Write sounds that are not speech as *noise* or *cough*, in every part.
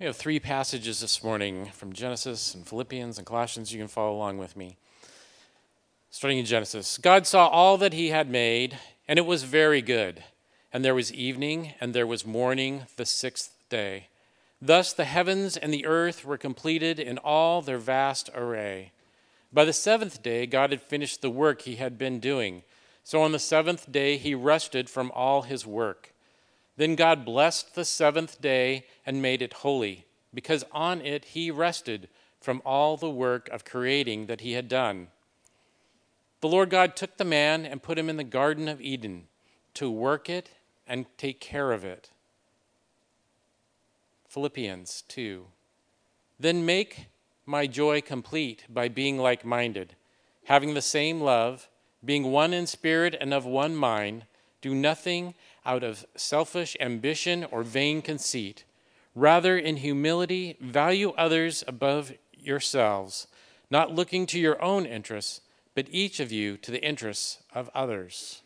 We have three passages this morning from Genesis and Philippians and Colossians. You can follow along with me. Starting in Genesis God saw all that he had made, and it was very good. And there was evening, and there was morning the sixth day. Thus the heavens and the earth were completed in all their vast array. By the seventh day, God had finished the work he had been doing. So on the seventh day, he rested from all his work. Then God blessed the seventh day and made it holy, because on it he rested from all the work of creating that he had done. The Lord God took the man and put him in the Garden of Eden to work it and take care of it. Philippians 2. Then make my joy complete by being like minded, having the same love, being one in spirit and of one mind. Do nothing out of selfish ambition or vain conceit. Rather, in humility, value others above yourselves, not looking to your own interests, but each of you to the interests of others.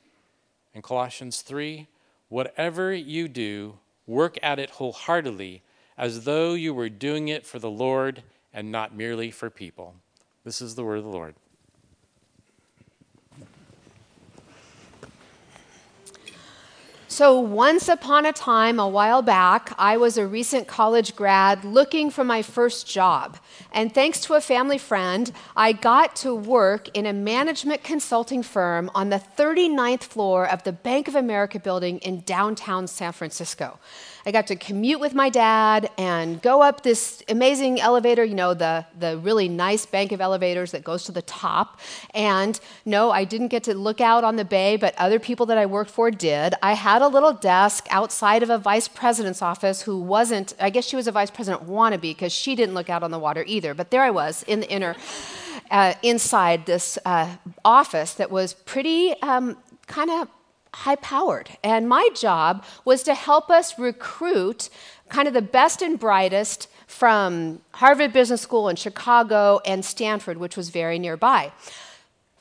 In Colossians 3, whatever you do, work at it wholeheartedly, as though you were doing it for the Lord and not merely for people. This is the word of the Lord. So, once upon a time, a while back, I was a recent college grad looking for my first job. And thanks to a family friend, I got to work in a management consulting firm on the 39th floor of the Bank of America building in downtown San Francisco. I got to commute with my dad and go up this amazing elevator, you know, the, the really nice bank of elevators that goes to the top. And no, I didn't get to look out on the bay, but other people that I worked for did. I had a little desk outside of a vice president's office who wasn't, I guess she was a vice president wannabe because she didn't look out on the water either. But there I was in the inner, uh, inside this uh, office that was pretty um, kind of high powered. And my job was to help us recruit kind of the best and brightest from Harvard Business School in Chicago and Stanford, which was very nearby.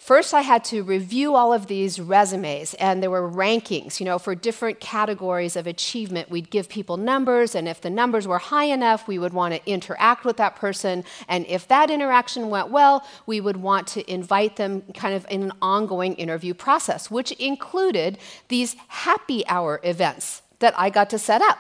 First, I had to review all of these resumes, and there were rankings, you know, for different categories of achievement. We'd give people numbers, and if the numbers were high enough, we would want to interact with that person. And if that interaction went well, we would want to invite them kind of in an ongoing interview process, which included these happy hour events that I got to set up.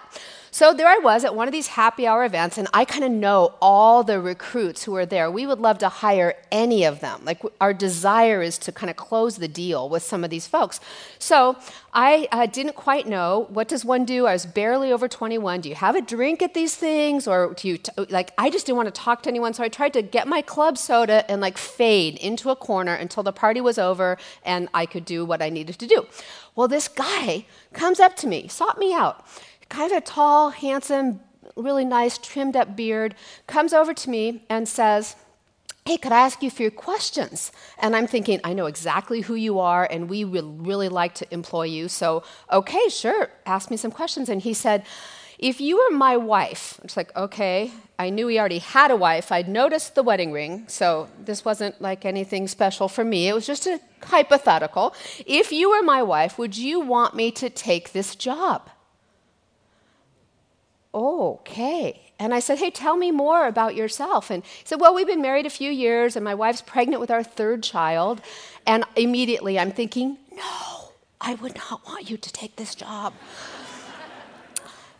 So there I was at one of these happy hour events, and I kind of know all the recruits who are there. We would love to hire any of them. Like our desire is to kind of close the deal with some of these folks. So I uh, didn't quite know what does one do. I was barely over 21. Do you have a drink at these things, or do you t- like? I just didn't want to talk to anyone, so I tried to get my club soda and like fade into a corner until the party was over and I could do what I needed to do. Well, this guy comes up to me, sought me out kind of a tall, handsome, really nice, trimmed up beard, comes over to me and says, Hey, could I ask you a few questions? And I'm thinking, I know exactly who you are, and we would really like to employ you. So, okay, sure, ask me some questions. And he said, if you were my wife, it's like, okay, I knew he already had a wife. I'd noticed the wedding ring, so this wasn't like anything special for me. It was just a hypothetical. If you were my wife, would you want me to take this job? Okay. And I said, hey, tell me more about yourself. And he said, well, we've been married a few years, and my wife's pregnant with our third child. And immediately I'm thinking, no, I would not want you to take this job.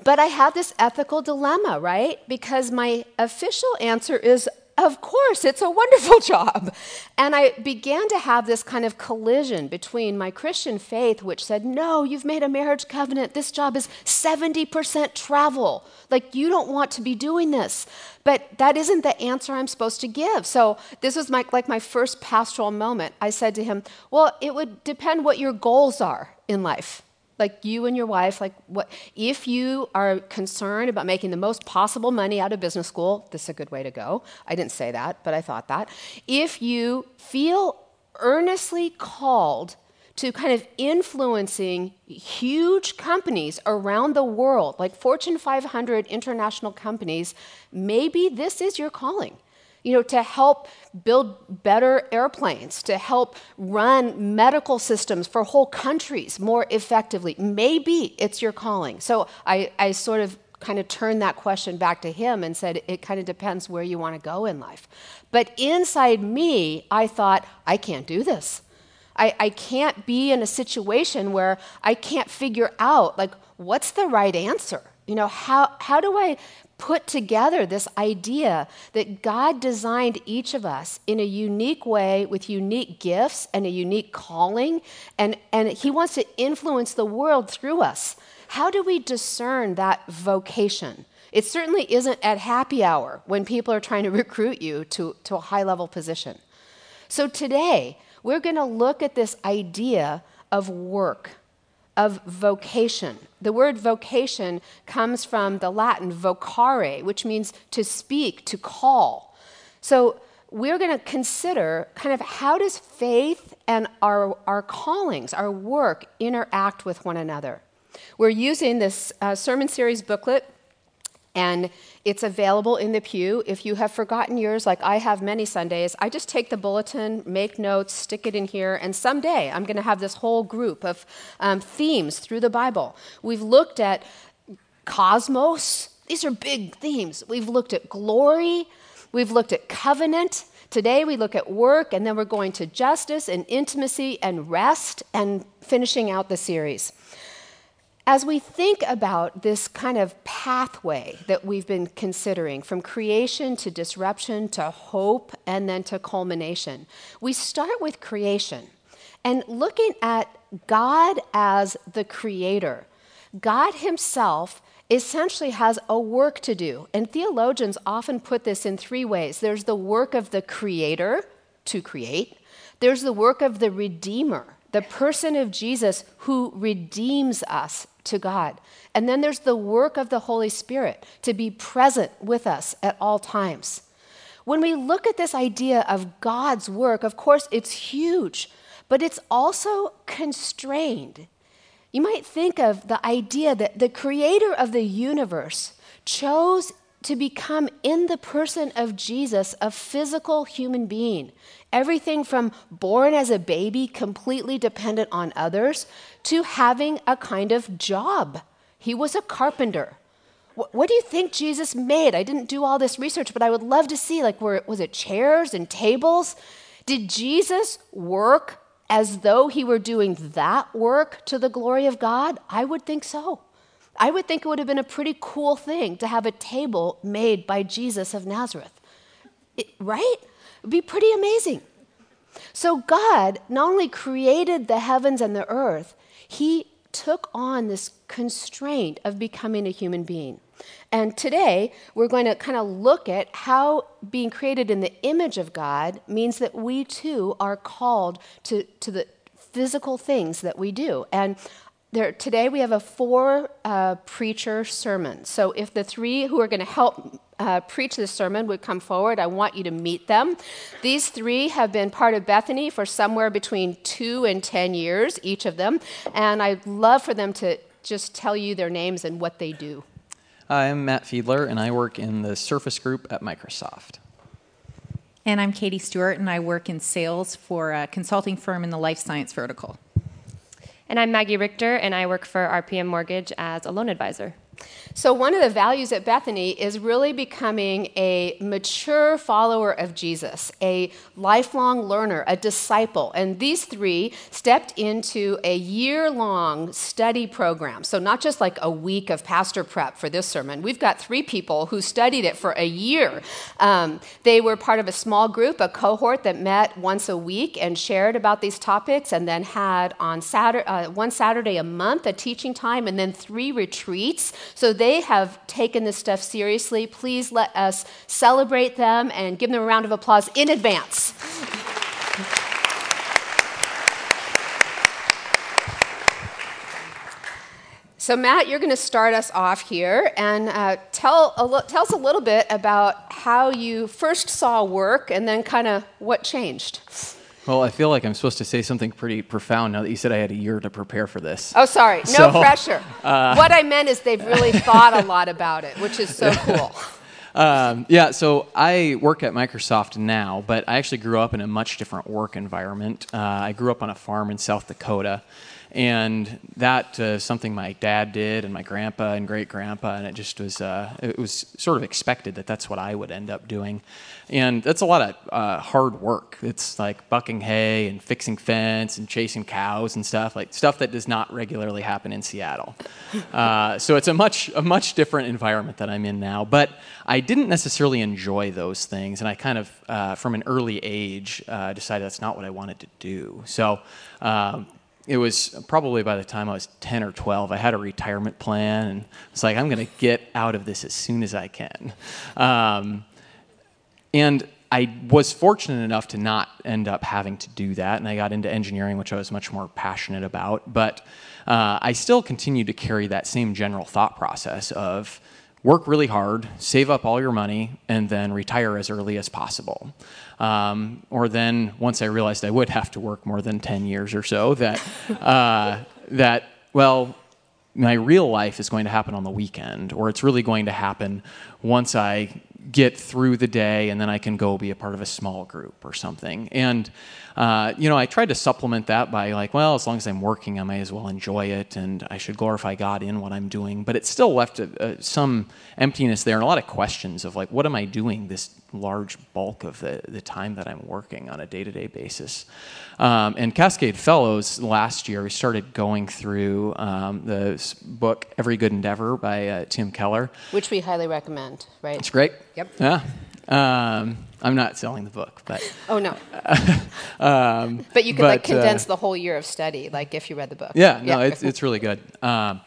but I have this ethical dilemma, right? Because my official answer is, of course, it's a wonderful *laughs* job. And I began to have this kind of collision between my Christian faith, which said, no, you've made a marriage covenant. This job is 70% travel. Like, you don't want to be doing this. But that isn't the answer I'm supposed to give. So, this was my, like my first pastoral moment. I said to him, well, it would depend what your goals are in life like you and your wife like what if you are concerned about making the most possible money out of business school this is a good way to go. I didn't say that but i thought that. If you feel earnestly called to kind of influencing huge companies around the world like fortune 500 international companies maybe this is your calling you know, to help build better airplanes, to help run medical systems for whole countries more effectively. Maybe it's your calling. So I, I sort of kind of turned that question back to him and said, It kind of depends where you want to go in life. But inside me, I thought, I can't do this. I, I can't be in a situation where I can't figure out, like, what's the right answer? You know, how, how do I put together this idea that God designed each of us in a unique way with unique gifts and a unique calling, and, and He wants to influence the world through us? How do we discern that vocation? It certainly isn't at happy hour when people are trying to *laughs* recruit you to, to a high level position. So today, we're going to look at this idea of work, of vocation. The word vocation comes from the Latin vocare, which means to speak, to call. So we're going to consider kind of how does faith and our, our callings, our work, interact with one another. We're using this uh, sermon series booklet, and it's available in the pew. If you have forgotten yours, like I have many Sundays, I just take the bulletin, make notes, stick it in here, and someday I'm going to have this whole group of um, themes through the Bible. We've looked at cosmos, these are big themes. We've looked at glory, we've looked at covenant. Today we look at work, and then we're going to justice and intimacy and rest and finishing out the series as we think about this kind of pathway that we've been considering from creation to disruption to hope and then to culmination, we start with creation and looking at God as the creator. God Himself essentially has a work to do. And theologians often put this in three ways there's the work of the creator to create, there's the work of the redeemer the person of Jesus who redeems us to God. And then there's the work of the Holy Spirit to be present with us at all times. When we look at this idea of God's work, of course, it's huge, but it's also constrained. You might think of the idea that the creator of the universe chose to become in the person of Jesus a physical human being. Everything from born as a baby, completely dependent on others, to having a kind of job. He was a carpenter. What, do you think Jesus made? I didn't do all this research, but I would love to see like were was it chairs and tables? Did Jesus work as though he were doing that work to the glory of God? I would think so. I would think it would have been a pretty cool thing to have a table made by Jesus of Nazareth. It, right? Would be pretty amazing. So, God not only created the heavens and the earth, He took on this constraint of becoming a human being. And today, we're going to kind of look at how being created in the image of God means that we too are called to, to the physical things that we do. And there, today we have a four uh, preacher sermon. So if the three who are going to help uh, preach this sermon would come forward, I want you to meet them. These three have been part of Bethany for somewhere between two and ten years, each of them. And I'd love for them to just tell you their names and what they do. I'm Matt Fiedler, and I work in the Surface Group at Microsoft. And I'm Katie Stewart, and I work in sales for a consulting firm in the life science vertical. And I'm Maggie Richter, and I work for RPM Mortgage as a loan advisor. So, one of the values at Bethany is really becoming a mature follower of Jesus, a lifelong learner, a disciple. And these three stepped into a year long study program. So, not just like a week of pastor prep for this sermon. We've got three people who studied it for a year. Um, they were part of a small group, a cohort that met once a week and shared about these topics, and then had on Saturday, uh, one Saturday a month a teaching time, and then three retreats. So, they have taken this stuff seriously. Please let us celebrate them and give them a round of applause in advance. So, Matt, you're going to start us off here and uh, tell, tell us a little bit about how you first saw work and then kind of what changed. Well, I feel like I'm supposed to say something pretty profound now that you said I had a year to prepare for this. Oh, sorry. No so, *laughs* pressure. Uh, what I meant is they've really thought a lot about it, which is so cool. *laughs* Um, yeah, so I work at Microsoft now, but I actually grew up in a much different work environment. Uh, I grew up on a farm in South Dakota. And that uh, something my dad did and my grandpa and great grandpa, and it just was uh, it was sort of expected that that's what I would end up doing, and that's a lot of uh, hard work. It's like bucking hay and fixing fence and chasing cows and stuff like stuff that does not regularly happen in Seattle. *laughs* Uh, so it's a much a much different environment that I'm in now, but I didn't necessarily enjoy those things, and I kind of uh, from an early age uh, decided that's not what I wanted to do. So. Um, it was probably by the time I was 10 or 12, I had a retirement plan, and it's like, I'm going to get out of this as soon as I can. Um, and I was fortunate enough to not end up having to do that, and I got into engineering, which I was much more passionate about. But uh, I still continued to carry that same general thought process of work really hard, save up all your money, and then retire as early as possible. Um, or then once I realized I would have to work more than 10 years or so, that, *laughs* uh, that well, my real life is going to happen on the weekend, or it's really going to happen once I get through the day and then I can go be a part of a small group or something. And, uh, you know, I tried to supplement that by like, well, as long as I'm working, I may as well enjoy it and I should glorify God in what I'm doing. But it still left a, a, some emptiness there and a lot of questions of like, what am I doing this large bulk of the, the time that I'm working on a day to day basis. Um, and Cascade Fellows last year, we started going through um, the book Every Good Endeavor by uh, Tim Keller. Which we highly recommend, right? It's great. Yep. Yeah. Um, I'm not selling the book, but. Oh, no. *laughs* um, but you could but, like condense uh, the whole year of study, like if you read the book. Yeah, no, it's, it's really good. Um,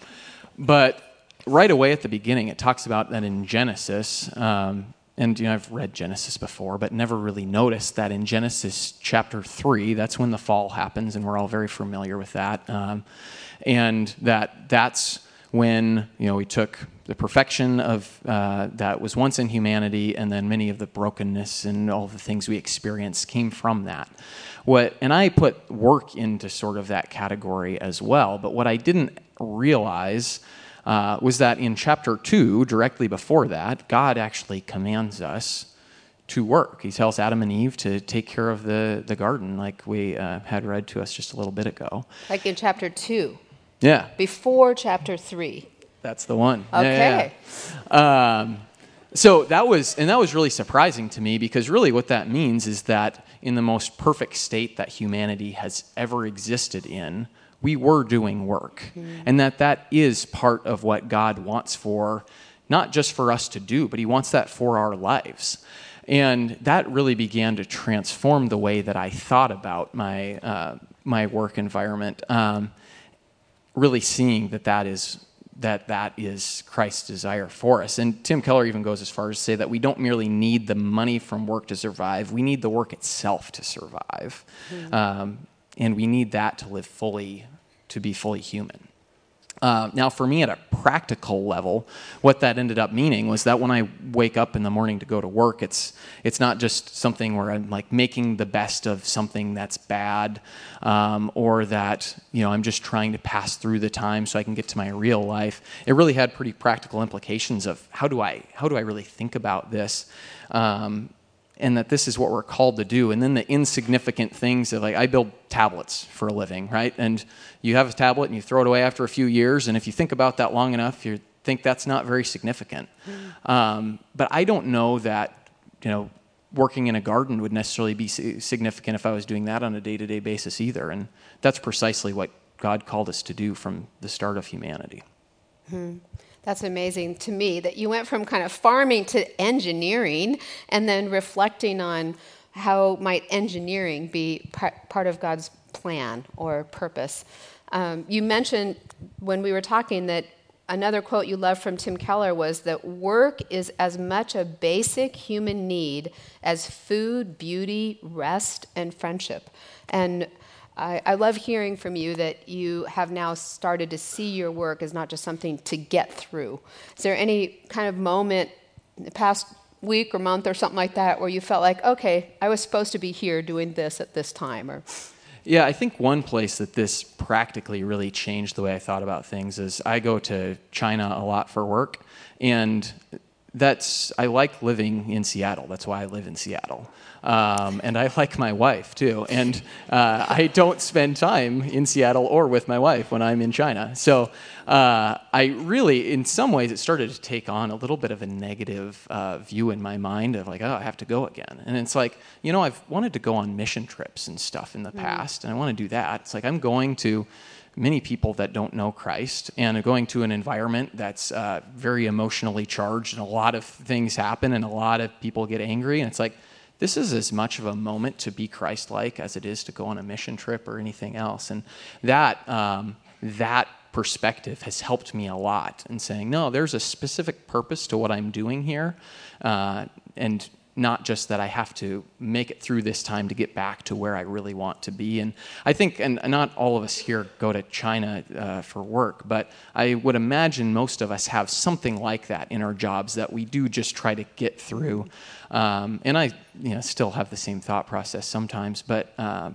but right away at the beginning, it talks about that in Genesis, um, and you know I've read Genesis before, but never really noticed that in Genesis chapter three, that's when the fall happens, and we're all very familiar with that, um, and that that's when you know we took the perfection of uh, that was once in humanity, and then many of the brokenness and all the things we experience came from that. What and I put work into sort of that category as well, but what I didn't realize uh, was that in chapter 2, directly before that, God actually commands us to work. He tells Adam and Eve to take care of the, the garden, like we uh, had read to us just a little bit ago. Like in chapter 2, Yeah, before chapter 3. that's the one. Yeah, yeah, Okay. yeah. Um, so that was, and that was really surprising to me because really what that means is that in the most perfect state that humanity has ever existed in, we were doing work. And that that is part of what God wants for, not just for us to do, but He wants that for our lives. And that really began to transform the way that I thought about my, uh, my work environment. Um, really seeing that that is that that is Christ's desire for us. And Tim Keller even goes as far as to say that we don't merely need the money from work to survive; we need the work itself to survive, um, and we need that to live fully, to be fully human. Uh, now, for me, at a practical level, what that ended up meaning was that when I wake up in the morning to go to work, it's it's not just something where I'm like making the best of something that's bad, um, or that you know I'm just trying to pass through the time so I can get to my real life. It really had pretty practical implications of how do I how do I really think about this. Um, and that this is what we're called to do. And then the insignificant things of like, I build tablets for a living, right? And you have a tablet and you throw it away after a few years. And if you think about that long enough, you think that's not very significant. Um, but I don't know that, you know, working in a garden would necessarily be significant if I was doing that on a day to day basis either. And that's precisely what God called us to do from the start of humanity. That's amazing to me that you went from kind of farming to engineering and then reflecting on how might engineering be part of God's plan or purpose. Um, you mentioned when we were talking that another quote you loved from Tim Keller was that work is as much a basic human need as food, beauty, rest, and friendship. And I, I love hearing from you that you have now started to see your work as not just something to get through. Is there any kind of moment in the past week or month or something like that where you felt like, okay, I was supposed to be here doing this at this time? Or Yeah, I think one place that this practically really changed the way I thought about things is I go to China a lot for work, and that's I like living in Seattle. That's why I live in Seattle, um, and I like my wife too. And uh, I don't spend time in Seattle or with my wife when I'm in China. So uh, I really, in some ways, it started to take on a little bit of a negative uh, view in my mind of like, oh, I have to go again. And it's like, you know, I've wanted to go on mission trips and stuff in the mm. past, and I want to do that. It's like I'm going to many people that don't know Christ and going to an environment that's uh, very emotionally charged and a lot of things happen and a lot of people get angry. And it's like, this is as much of a moment to be Christ like as it is to go on a mission trip or anything else. And that, um, that perspective has helped me a lot in saying, no, there's a specific purpose to what I'm doing here. Uh, and not just that I have to make it through this time to get back to where I really want to be. And I think, and not all of us here go to China uh, for work, but I would imagine most of us have something like that in our jobs that we do just try to get through. Um, and I, you know, still have the same thought process sometimes, but. Uh,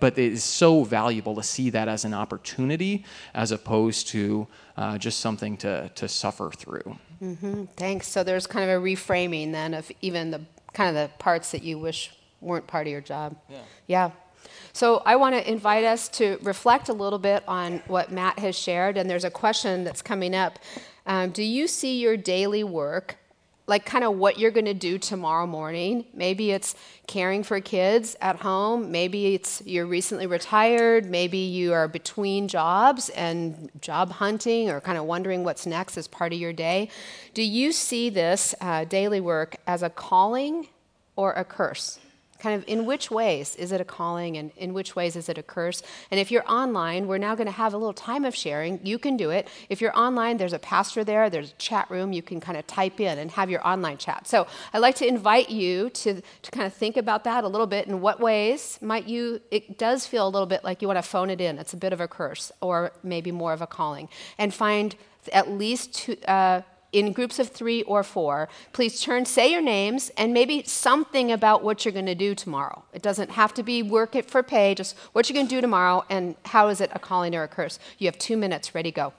but it is so valuable to see that as an opportunity as opposed to uh, just something to, to suffer through. Mm-hmm. Thanks. So there's kind of a reframing then of even the kind of the parts that you wish weren't part of your job. Yeah. Yeah. So I want to invite us to reflect a little bit on what Matt has shared, and there's a question that's coming up. Um, do you see your daily work like kind of what you're going to do tomorrow morning. Maybe it's caring for kids at home. Maybe it's you're recently retired. Maybe you are between jobs and job hunting or kind of wondering what's next as part of your day. Do you see this uh, daily work as a calling or a curse? Kind of in which ways is it a calling and in which ways is it a curse? And if you're online, we're now going to have a little time of sharing. You can do it. If you're online, there's a pastor there, there's a chat room. You can kind of type in and have your online chat. So I'd like to invite you to, to kind of think about that a little bit. In what ways might you, it does feel a little bit like you want to phone it in. It's a bit of a curse or maybe more of a calling. And find at least two, uh, in groups of three or four. Please turn, say your names, and maybe something about what you're going to do tomorrow. It doesn't have to be work it for pay, just what you're going to do tomorrow and how is it a calling or a curse. You have two minutes, ready, go.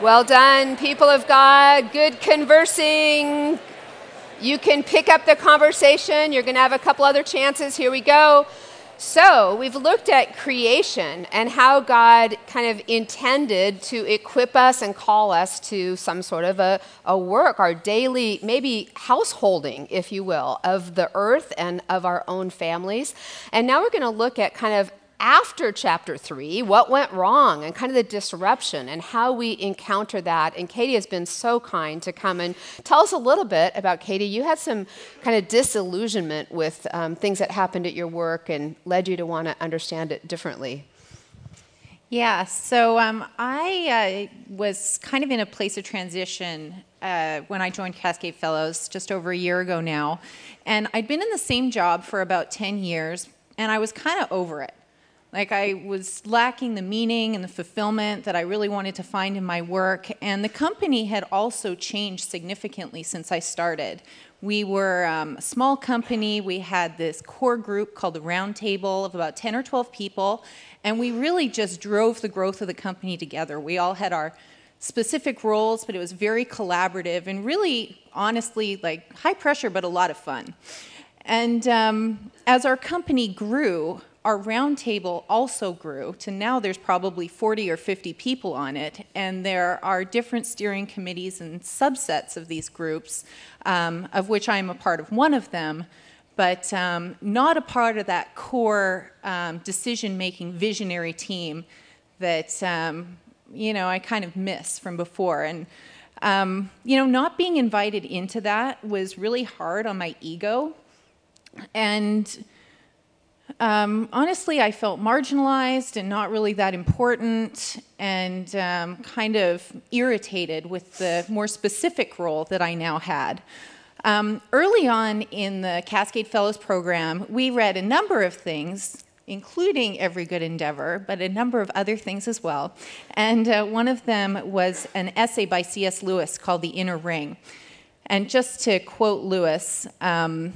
Well done, people of God. Good conversing. You can pick up the conversation. You're going to have a couple other chances. Here we go. So, we've looked at creation and how God kind of intended to equip us and call us to some sort of a, a work, our daily, maybe householding, if you will, of the earth and of our own families. And now we're going to look at kind of after chapter three, what went wrong and kind of the disruption and how we encounter that. And Katie has been so kind to come and tell us a little bit about Katie. You had some kind of disillusionment with um, things that happened at your work and led you to want to understand it differently. Yeah, so um, I uh, was kind of in a place of transition uh, when I joined Cascade Fellows just over a year ago now. And I'd been in the same job for about 10 years, and I was kind of over it. Like I was lacking the meaning and the fulfillment that I really wanted to find in my work. And the company had also changed significantly since I started. We were um, a small company. We had this core group called the Roundtable of about 10 or 12 people. And we really just drove the growth of the company together. We all had our specific roles, but it was very collaborative and really, honestly, like high pressure, but a lot of fun. And um, as our company grew, our roundtable also grew to now there's probably 40 or 50 people on it, and there are different steering committees and subsets of these groups, um, of which I am a part of one of them, but um, not a part of that core um, decision making visionary team that um, you know I kind of miss from before. And um, you know, not being invited into that was really hard on my ego. And um, honestly, I felt marginalized and not really that important, and um, kind of irritated with the more specific role that I now had. Um, early on in the Cascade Fellows program, we read a number of things, including Every Good Endeavor, but a number of other things as well. And uh, one of them was an essay by C.S. Lewis called The Inner Ring. And just to quote Lewis, um,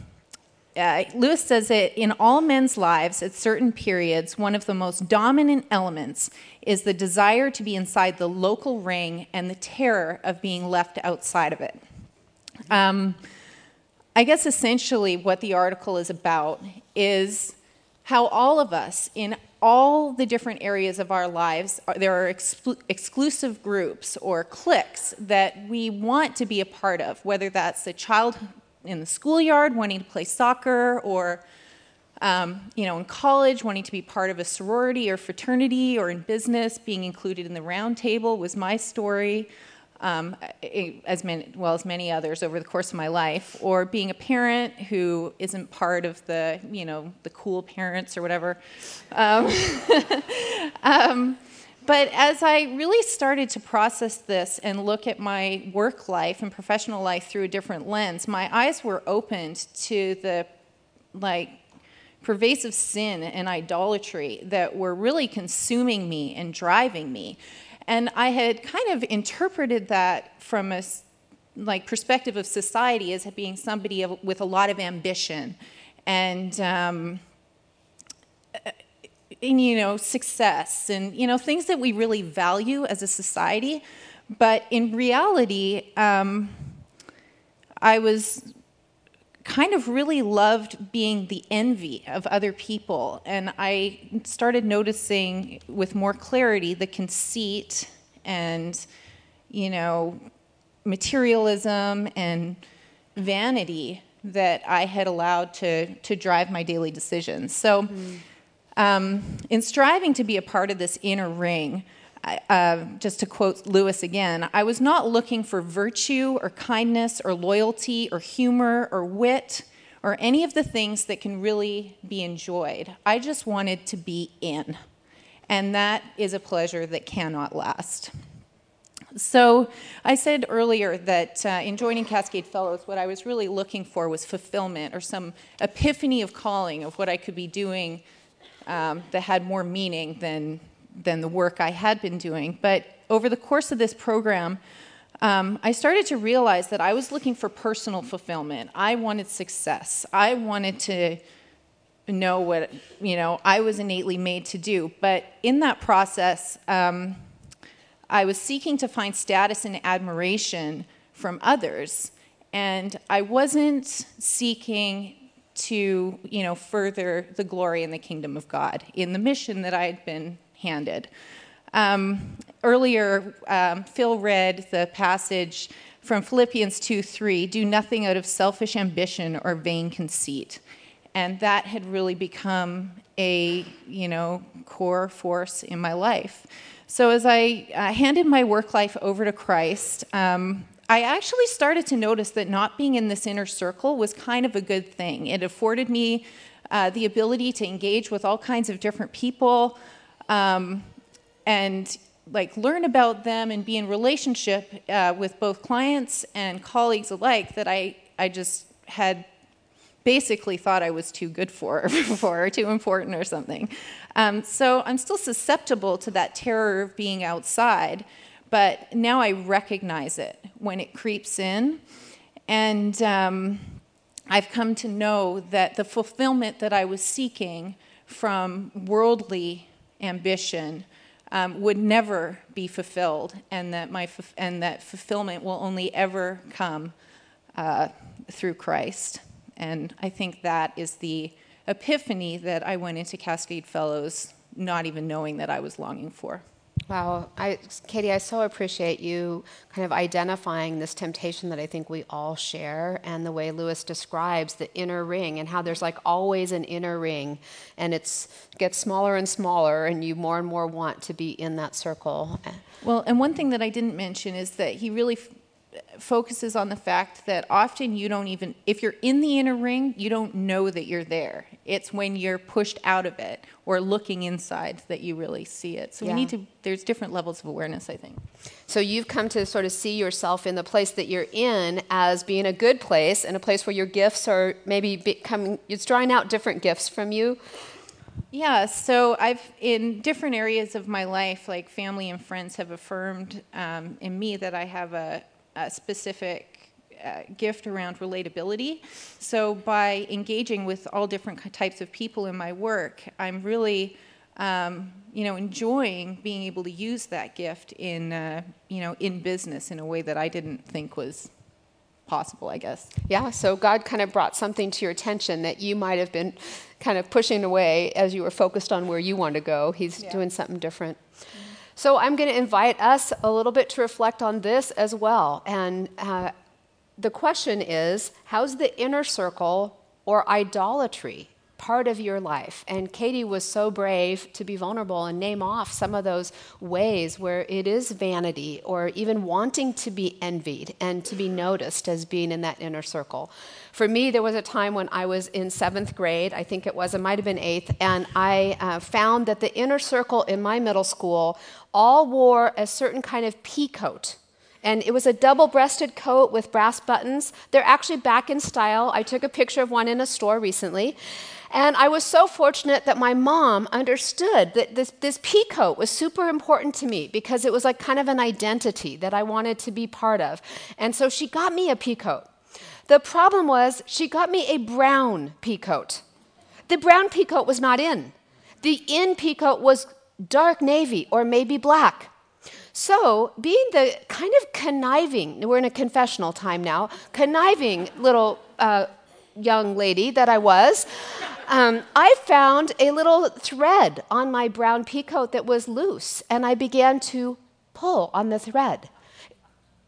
uh, Lewis says that in all men's lives at certain periods, one of the most dominant elements is the desire to be inside the local ring and the terror of being left outside of it. Um, I guess essentially what the article is about is how all of us, in all the different areas of our lives, there are exclu- exclusive groups or cliques that we want to be a part of, whether that's the child in the schoolyard wanting to play soccer or um, you know, in college, wanting to be part of a sorority or fraternity, or in business, being included in the round table was my story, um, as many, well as many others over the course of my life. Or being a parent who isn't part of the, you know, the cool parents or whatever. Um, *laughs* um but as I really started to process this and look at my work life and professional life through a different lens, my eyes were opened to the like pervasive sin and idolatry that were really consuming me and driving me. And I had kind of interpreted that from a like perspective of society as being somebody with a lot of ambition and um, and, you know, success and, you know, things that we really value as a society. But in reality, um, I was kind of really loved being the envy of other people. And I started noticing with more clarity the conceit and, you know, materialism and vanity that I had allowed to, to drive my daily decisions. So, mm. Um, in striving to be a part of this inner ring, uh, just to quote Lewis again, I was not looking for virtue or kindness or loyalty or humor or wit or any of the things that can really be enjoyed. I just wanted to be in. And that is a pleasure that cannot last. So, I said earlier that uh, in joining Cascade Fellows, what I was really looking for was fulfillment or some epiphany of calling of what I could be doing um, that had more meaning than, than the work I had been doing. But over the course of this program, um, I started to realize that I was looking for personal fulfillment. I wanted success. I wanted to know what you know I was innately made to do. But in that process, um, I was seeking to find status and admiration from others, And I wasn't seeking to, you know, further the glory and the kingdom of God in the mission that I had been handed. Um, earlier, um, Phil read the passage from Philippians 2 3 do nothing out of selfish ambition or vain conceit. And that had really become a, you know, core force in my life. So as I uh, handed my work life over to Christ, um, I actually started to notice that not being in this inner circle was kind of a good thing. It afforded me uh, the ability to engage with all kinds of different people um, and like learn about them and be in relationship uh, with both clients and colleagues alike that I, I just had basically thought I was too good for *laughs* before or too important or something. Um, so I'm still susceptible to that terror of being outside. But now I recognize it when it creeps in. And um, I've come to know that the fulfillment that I was seeking from worldly ambition um, would never be fulfilled, and that, my, and that fulfillment will only ever come uh, through Christ. And I think that is the epiphany that I went into Cascade Fellows not even knowing that I was longing for. Wow, I, Katie, I so appreciate you kind of identifying this temptation that I think we all share, and the way Lewis describes the inner ring, and how there's like always an inner ring, and it gets smaller and smaller, and you more and more want to be in that circle. Well, and one thing that I didn't mention is that he really focuses on the fact that often you don't even, if you're in the inner ring, you don't know that you're there. It's when you're pushed out of it or looking inside that you really see it. So yeah. we need to, there's different levels of awareness, I think. So you've come to sort of see yourself in the place that you're in as being a good place and a place where your gifts are maybe becoming, it's drawing out different gifts from you. Yeah, so I've in different areas of my life, like family and friends, have affirmed um, in me that I have a, a specific uh, gift around relatability. So by engaging with all different types of people in my work, I'm really, um, you know, enjoying being able to use that gift in, uh, you know, in business in a way that I didn't think was possible, I guess. Yeah, so God kind of brought something to your attention that you might have been kind of pushing away as you were focused on where you want to go. He's yeah. doing something different. So I'm going to invite us a little bit to reflect on this as well. And uh, the question is how's the inner circle or idolatry part of your life? And Katie was so brave to be vulnerable and name off some of those ways where it is vanity or even wanting to be envied and to be noticed as being in that inner circle. For me, there was a time when I was in seventh grade, I think it was, it might have been eighth, and I uh, found that the inner circle in my middle school all wore a certain kind of pea coat. And it was a double breasted coat with brass buttons. They're actually back in style. I took a picture of one in a store recently. And I was so fortunate that my mom understood that this, this pea coat was super important to me because it was like kind of an identity that I wanted to be part of. And so she got me a pea coat. The problem was, she got me a brown pea coat. The brown pea coat was not in. The in pea coat was dark navy or maybe black. So, being the kind of conniving, we're in a confessional time now, conniving little uh, young lady that I was, um, I found a little thread on my brown peacoat that was loose, and I began to pull on the thread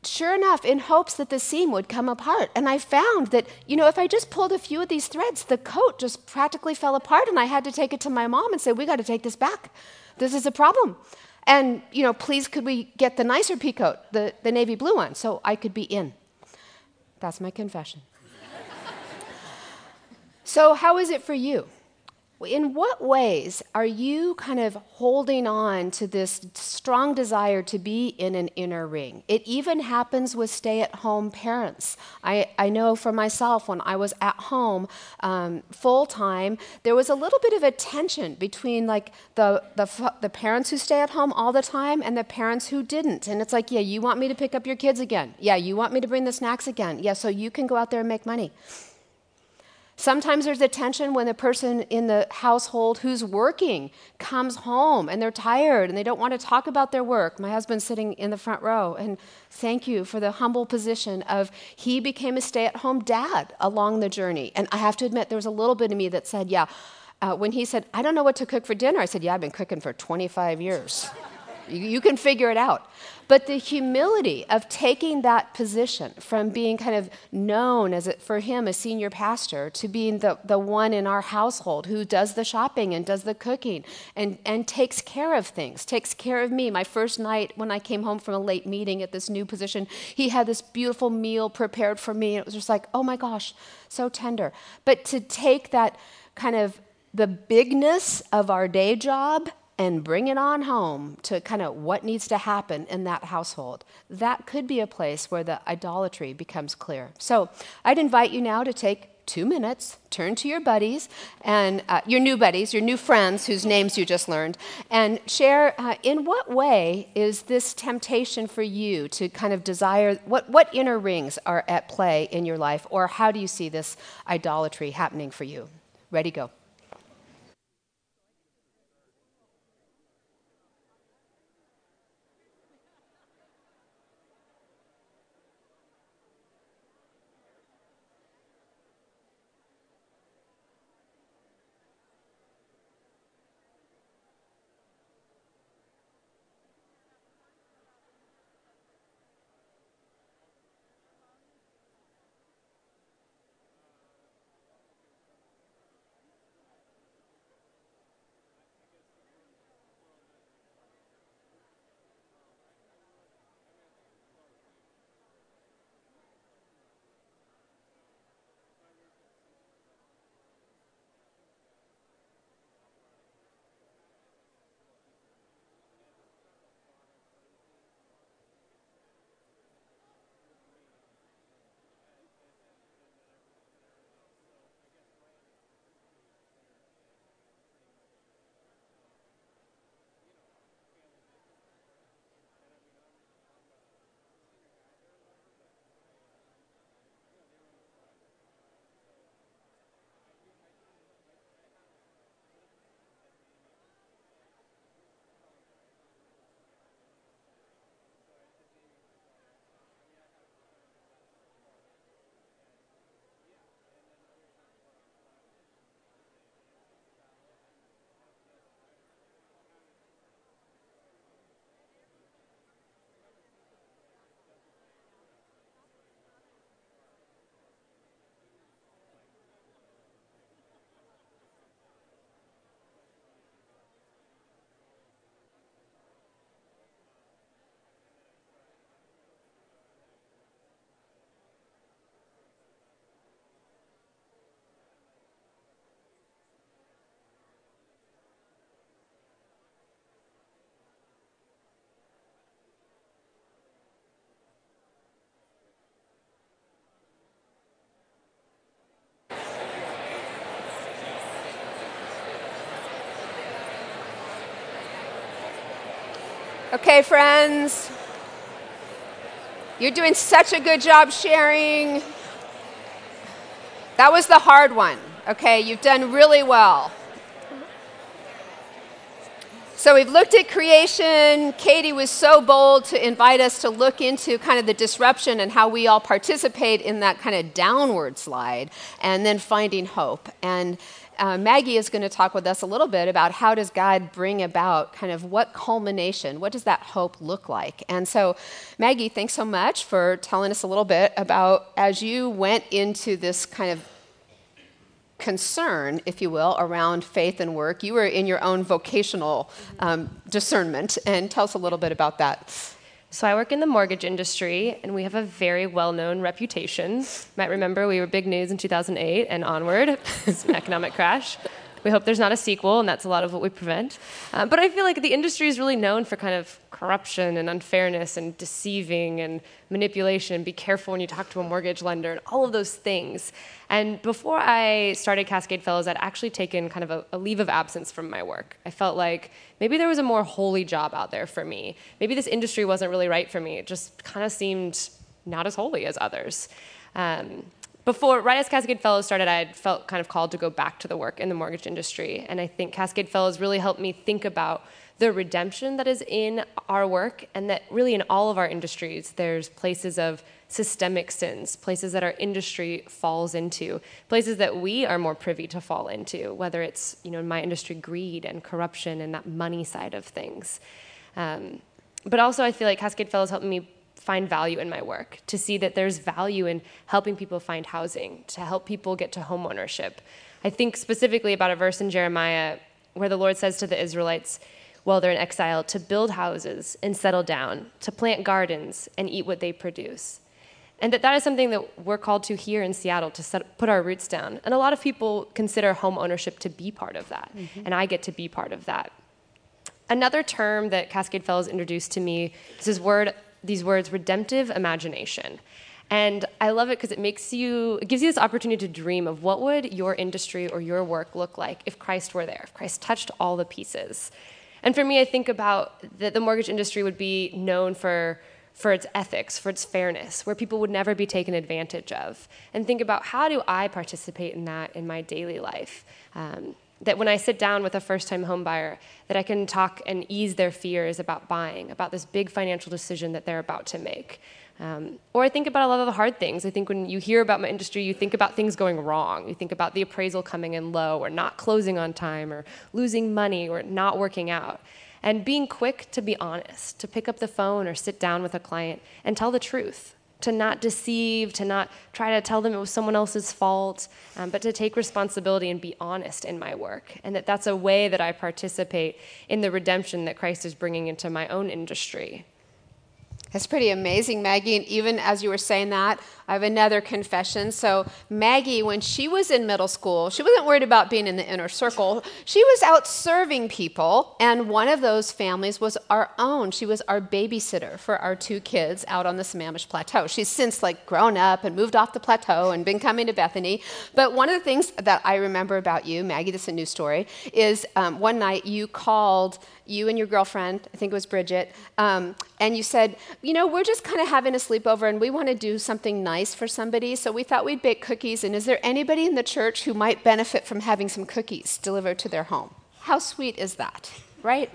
sure enough, in hopes that the seam would come apart. And I found that, you know, if I just pulled a few of these threads, the coat just practically fell apart. And I had to take it to my mom and say, We got to take this back. This is a problem. And, you know, please could we get the nicer pea coat, the, the navy blue one, so I could be in. That's my confession. *laughs* so, how is it for you? In what ways are you kind of holding on to this strong desire to be in an inner ring? It even happens with stay at home parents. I, I know for myself, when I was at home um, full time, there was a little bit of a tension between like the, the, the parents who stay at home all the time and the parents who didn't. And it's like, yeah, you want me to pick up your kids again. Yeah, you want me to bring the snacks again. Yeah, so you can go out there and make money. Sometimes there's a tension when the person in the household who's working comes home and they're tired and they don't want to talk about their work. My husband's sitting in the front row, and thank you for the humble position of he became a stay at home dad along the journey. And I have to admit, there was a little bit of me that said, Yeah, uh, when he said, I don't know what to cook for dinner, I said, Yeah, I've been cooking for 25 years. You, you can figure it out. But the humility of taking that position from being kind of known as, for him, a senior pastor, to being the, the one in our household who does the shopping and does the cooking and, and takes care of things, takes care of me. My first night when I came home from a late meeting at this new position, he had this beautiful meal prepared for me. And it was just like, oh my gosh, so tender. But to take that kind of the bigness of our day job and bring it on home to kind of what needs to happen in that household. That could be a place where the idolatry becomes clear. So I'd invite you now to take two minutes, turn to your buddies and uh, your new buddies, your new friends whose names you just learned, and share uh, in what way is this temptation for you to kind of desire, what, what inner rings are at play in your life, or how do you see this idolatry happening for you? Ready, go. Okay, friends. You're doing such a good job sharing. That was the hard one. Okay, you've done really well. So we've looked at creation. Katie was so bold to invite us to look into kind of the disruption and how we all participate in that kind of downward slide and then finding hope. And uh, Maggie is going to talk with us a little bit about how does God bring about kind of what culmination, what does that hope look like? And so, Maggie, thanks so much for telling us a little bit about as you went into this kind of concern, if you will, around faith and work. You were in your own vocational um, discernment, and tell us a little bit about that. So I work in the mortgage industry, and we have a very well-known reputation. You might remember we were big news in 2008 and onward. *laughs* it's an economic crash. We hope there's not a sequel, and that's a lot of what we prevent. Uh, but I feel like the industry is really known for kind of corruption and unfairness and deceiving and manipulation. Be careful when you talk to a mortgage lender and all of those things. And before I started Cascade Fellows, I'd actually taken kind of a, a leave of absence from my work. I felt like maybe there was a more holy job out there for me. Maybe this industry wasn't really right for me. It just kind of seemed not as holy as others. Um, before, right as Cascade Fellows started, I had felt kind of called to go back to the work in the mortgage industry. And I think Cascade Fellows really helped me think about the redemption that is in our work, and that really in all of our industries, there's places of systemic sins, places that our industry falls into, places that we are more privy to fall into, whether it's, you know, in my industry, greed and corruption and that money side of things. Um, but also, I feel like Cascade Fellows helped me find value in my work, to see that there's value in helping people find housing, to help people get to home ownership. I think specifically about a verse in Jeremiah where the Lord says to the Israelites, while they're in exile, to build houses and settle down, to plant gardens and eat what they produce. And that that is something that we're called to here in Seattle to set, put our roots down. And a lot of people consider home ownership to be part of that, mm-hmm. and I get to be part of that. Another term that Cascade Fellows introduced to me is this word these words redemptive imagination. And I love it because it makes you, it gives you this opportunity to dream of what would your industry or your work look like if Christ were there, if Christ touched all the pieces. And for me, I think about that the mortgage industry would be known for, for its ethics, for its fairness, where people would never be taken advantage of. And think about how do I participate in that in my daily life? Um, that when I sit down with a first time homebuyer, that I can talk and ease their fears about buying, about this big financial decision that they're about to make. Um, or I think about a lot of the hard things. I think when you hear about my industry, you think about things going wrong. You think about the appraisal coming in low, or not closing on time, or losing money, or not working out. And being quick to be honest, to pick up the phone or sit down with a client and tell the truth to not deceive, to not try to tell them it was someone else's fault, um, but to take responsibility and be honest in my work. And that that's a way that I participate in the redemption that Christ is bringing into my own industry. That's pretty amazing, Maggie. And even as you were saying that, I have another confession. So, Maggie, when she was in middle school, she wasn't worried about being in the inner circle. She was out serving people, and one of those families was our own. She was our babysitter for our two kids out on the Sammamish Plateau. She's since like grown up and moved off the plateau and been coming to Bethany. But one of the things that I remember about you, Maggie, this is a new story, is um, one night you called you and your girlfriend, I think it was Bridget, um, and you said, you know, we're just kind of having a sleepover and we want to do something nice for somebody, so we thought we'd bake cookies. And is there anybody in the church who might benefit from having some cookies delivered to their home? How sweet is that, right?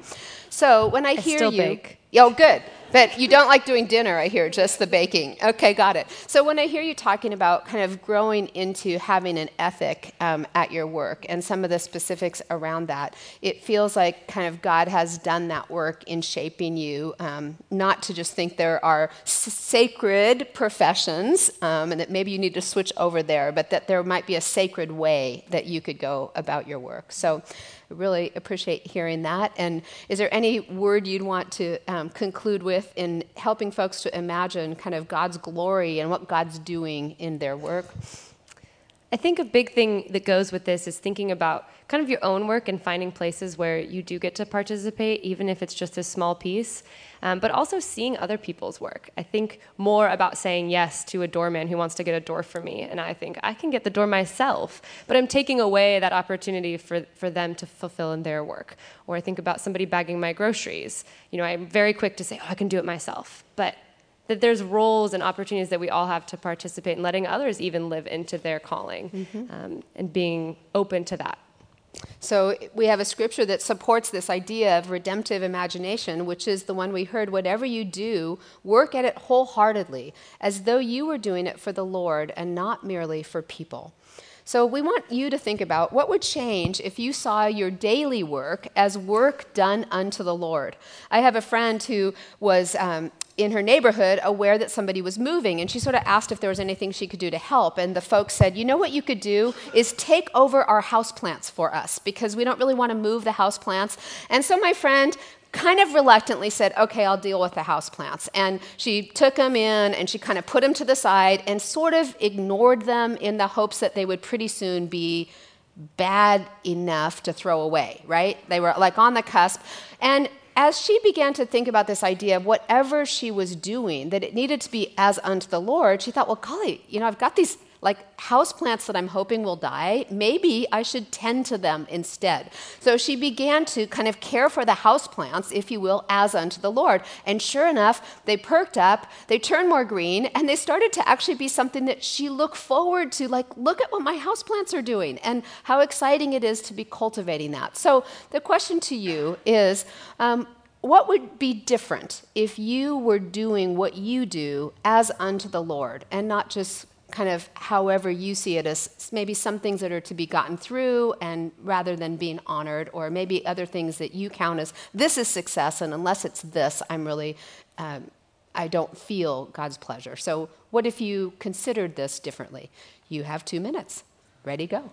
So when I, I hear you, bake. Oh, good. But you don't like doing dinner, I hear, just the baking. Okay, got it. So when I hear you talking about kind of growing into having an ethic um, at your work and some of the specifics around that, it feels like kind of God has done that work in shaping you, um, not to just think there are s- sacred professions um, and that maybe you need to switch over there, but that there might be a sacred way that you could go about your work. So I really appreciate hearing that. And is there any word you'd want to um, conclude with? With in helping folks to imagine kind of God's glory and what God's doing in their work? I think a big thing that goes with this is thinking about kind of your own work and finding places where you do get to participate, even if it's just a small piece, um, but also seeing other people's work. I think more about saying yes to a doorman who wants to get a door for me, and I think I can get the door myself, but I'm taking away that opportunity for, for them to fulfill in their work. Or I think about somebody bagging my groceries. You know, I'm very quick to say, oh, I can do it myself, but that there's roles and opportunities that we all have to participate in letting others even live into their calling mm-hmm. um, and being open to that. So we have a scripture that supports this idea of redemptive imagination, which is the one we heard whatever you do, work at it wholeheartedly, as though you were doing it for the Lord and not merely for people. So we want you to think about what would change if you saw your daily work as work done unto the Lord. I have a friend who was um, in her neighborhood aware that somebody was moving and she sort of asked if there was anything she could do to help and the folks said you know what you could do is take over our house plants for us because we don't really want to move the house plants and so my friend kind of reluctantly said okay i'll deal with the house plants and she took them in and she kind of put them to the side and sort of ignored them in the hopes that they would pretty soon be bad enough to throw away right? They were like on the cusp. And as she began to think about this idea of whatever she was doing, that it needed to be as unto the Lord, she thought, well, golly, you know, I've got these like houseplants that I'm hoping will die, maybe I should tend to them instead. So she began to kind of care for the houseplants, if you will, as unto the Lord. And sure enough, they perked up, they turned more green, and they started to actually be something that she looked forward to. Like, look at what my houseplants are doing, and how exciting it is to be cultivating that. So the question to you is, um, what would be different if you were doing what you do as unto the Lord and not just kind of however you see it as maybe some things that are to be gotten through and rather than being honored or maybe other things that you count as this is success and unless it's this i'm really um, i don't feel god's pleasure. So what if you considered this differently? You have two minutes. Ready go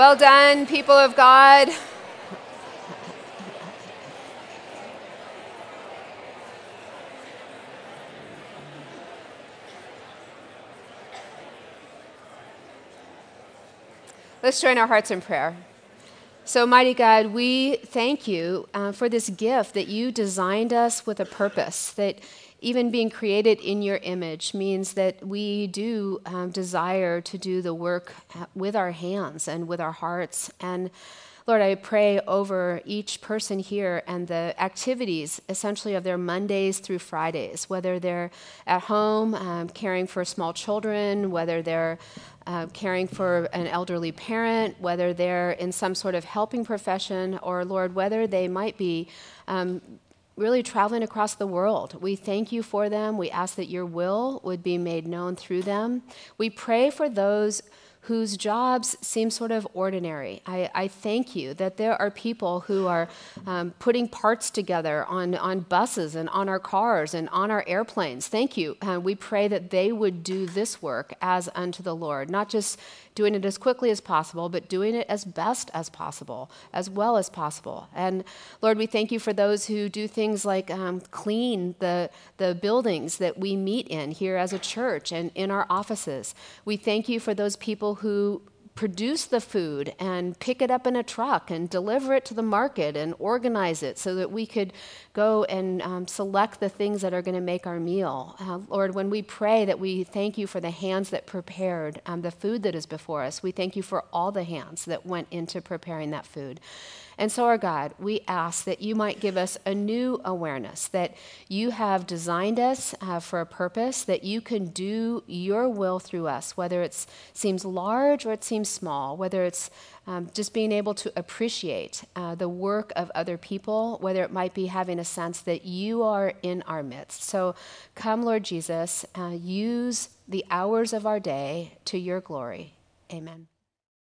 Well done, people of God. Let's join our hearts in prayer. So, mighty God, we thank you uh, for this gift that you designed us with a purpose, that even being created in your image means that we do um, desire to do the work uh, with our hands and with our hearts. And Lord, I pray over each person here and the activities essentially of their Mondays through Fridays, whether they're at home um, caring for small children, whether they're uh, caring for an elderly parent, whether they're in some sort of helping profession, or Lord, whether they might be um, really traveling across the world. We thank you for them. We ask that your will would be made known through them. We pray for those whose jobs seem sort of ordinary. I, I thank you that there are people who are um, putting parts together on, on buses and on our cars and on our airplanes. Thank you. Uh, we pray that they would do this work as unto the Lord, not just doing it as quickly as possible, but doing it as best as possible, as well as possible. And Lord, we thank you for those who do things like um, clean the, the buildings that we meet in here as a church and in our offices. We thank you for those people who produce the food and pick it up in a truck and deliver it to the market and organize it so that we could go and um, select the things that are going to make our meal. Uh, Lord, when we pray that we thank you for the hands that prepared um, the food that is before us, we thank you for all the hands that went into preparing that food. And so, our God, we ask that you might give us a new awareness that you have designed us uh, for a purpose, that you can do your will through us, whether it seems large or it seems small, whether it's um, just being able to appreciate uh, the work of other people, whether it might be having a sense that you are in our midst. So, come, Lord Jesus, uh, use the hours of our day to your glory. Amen.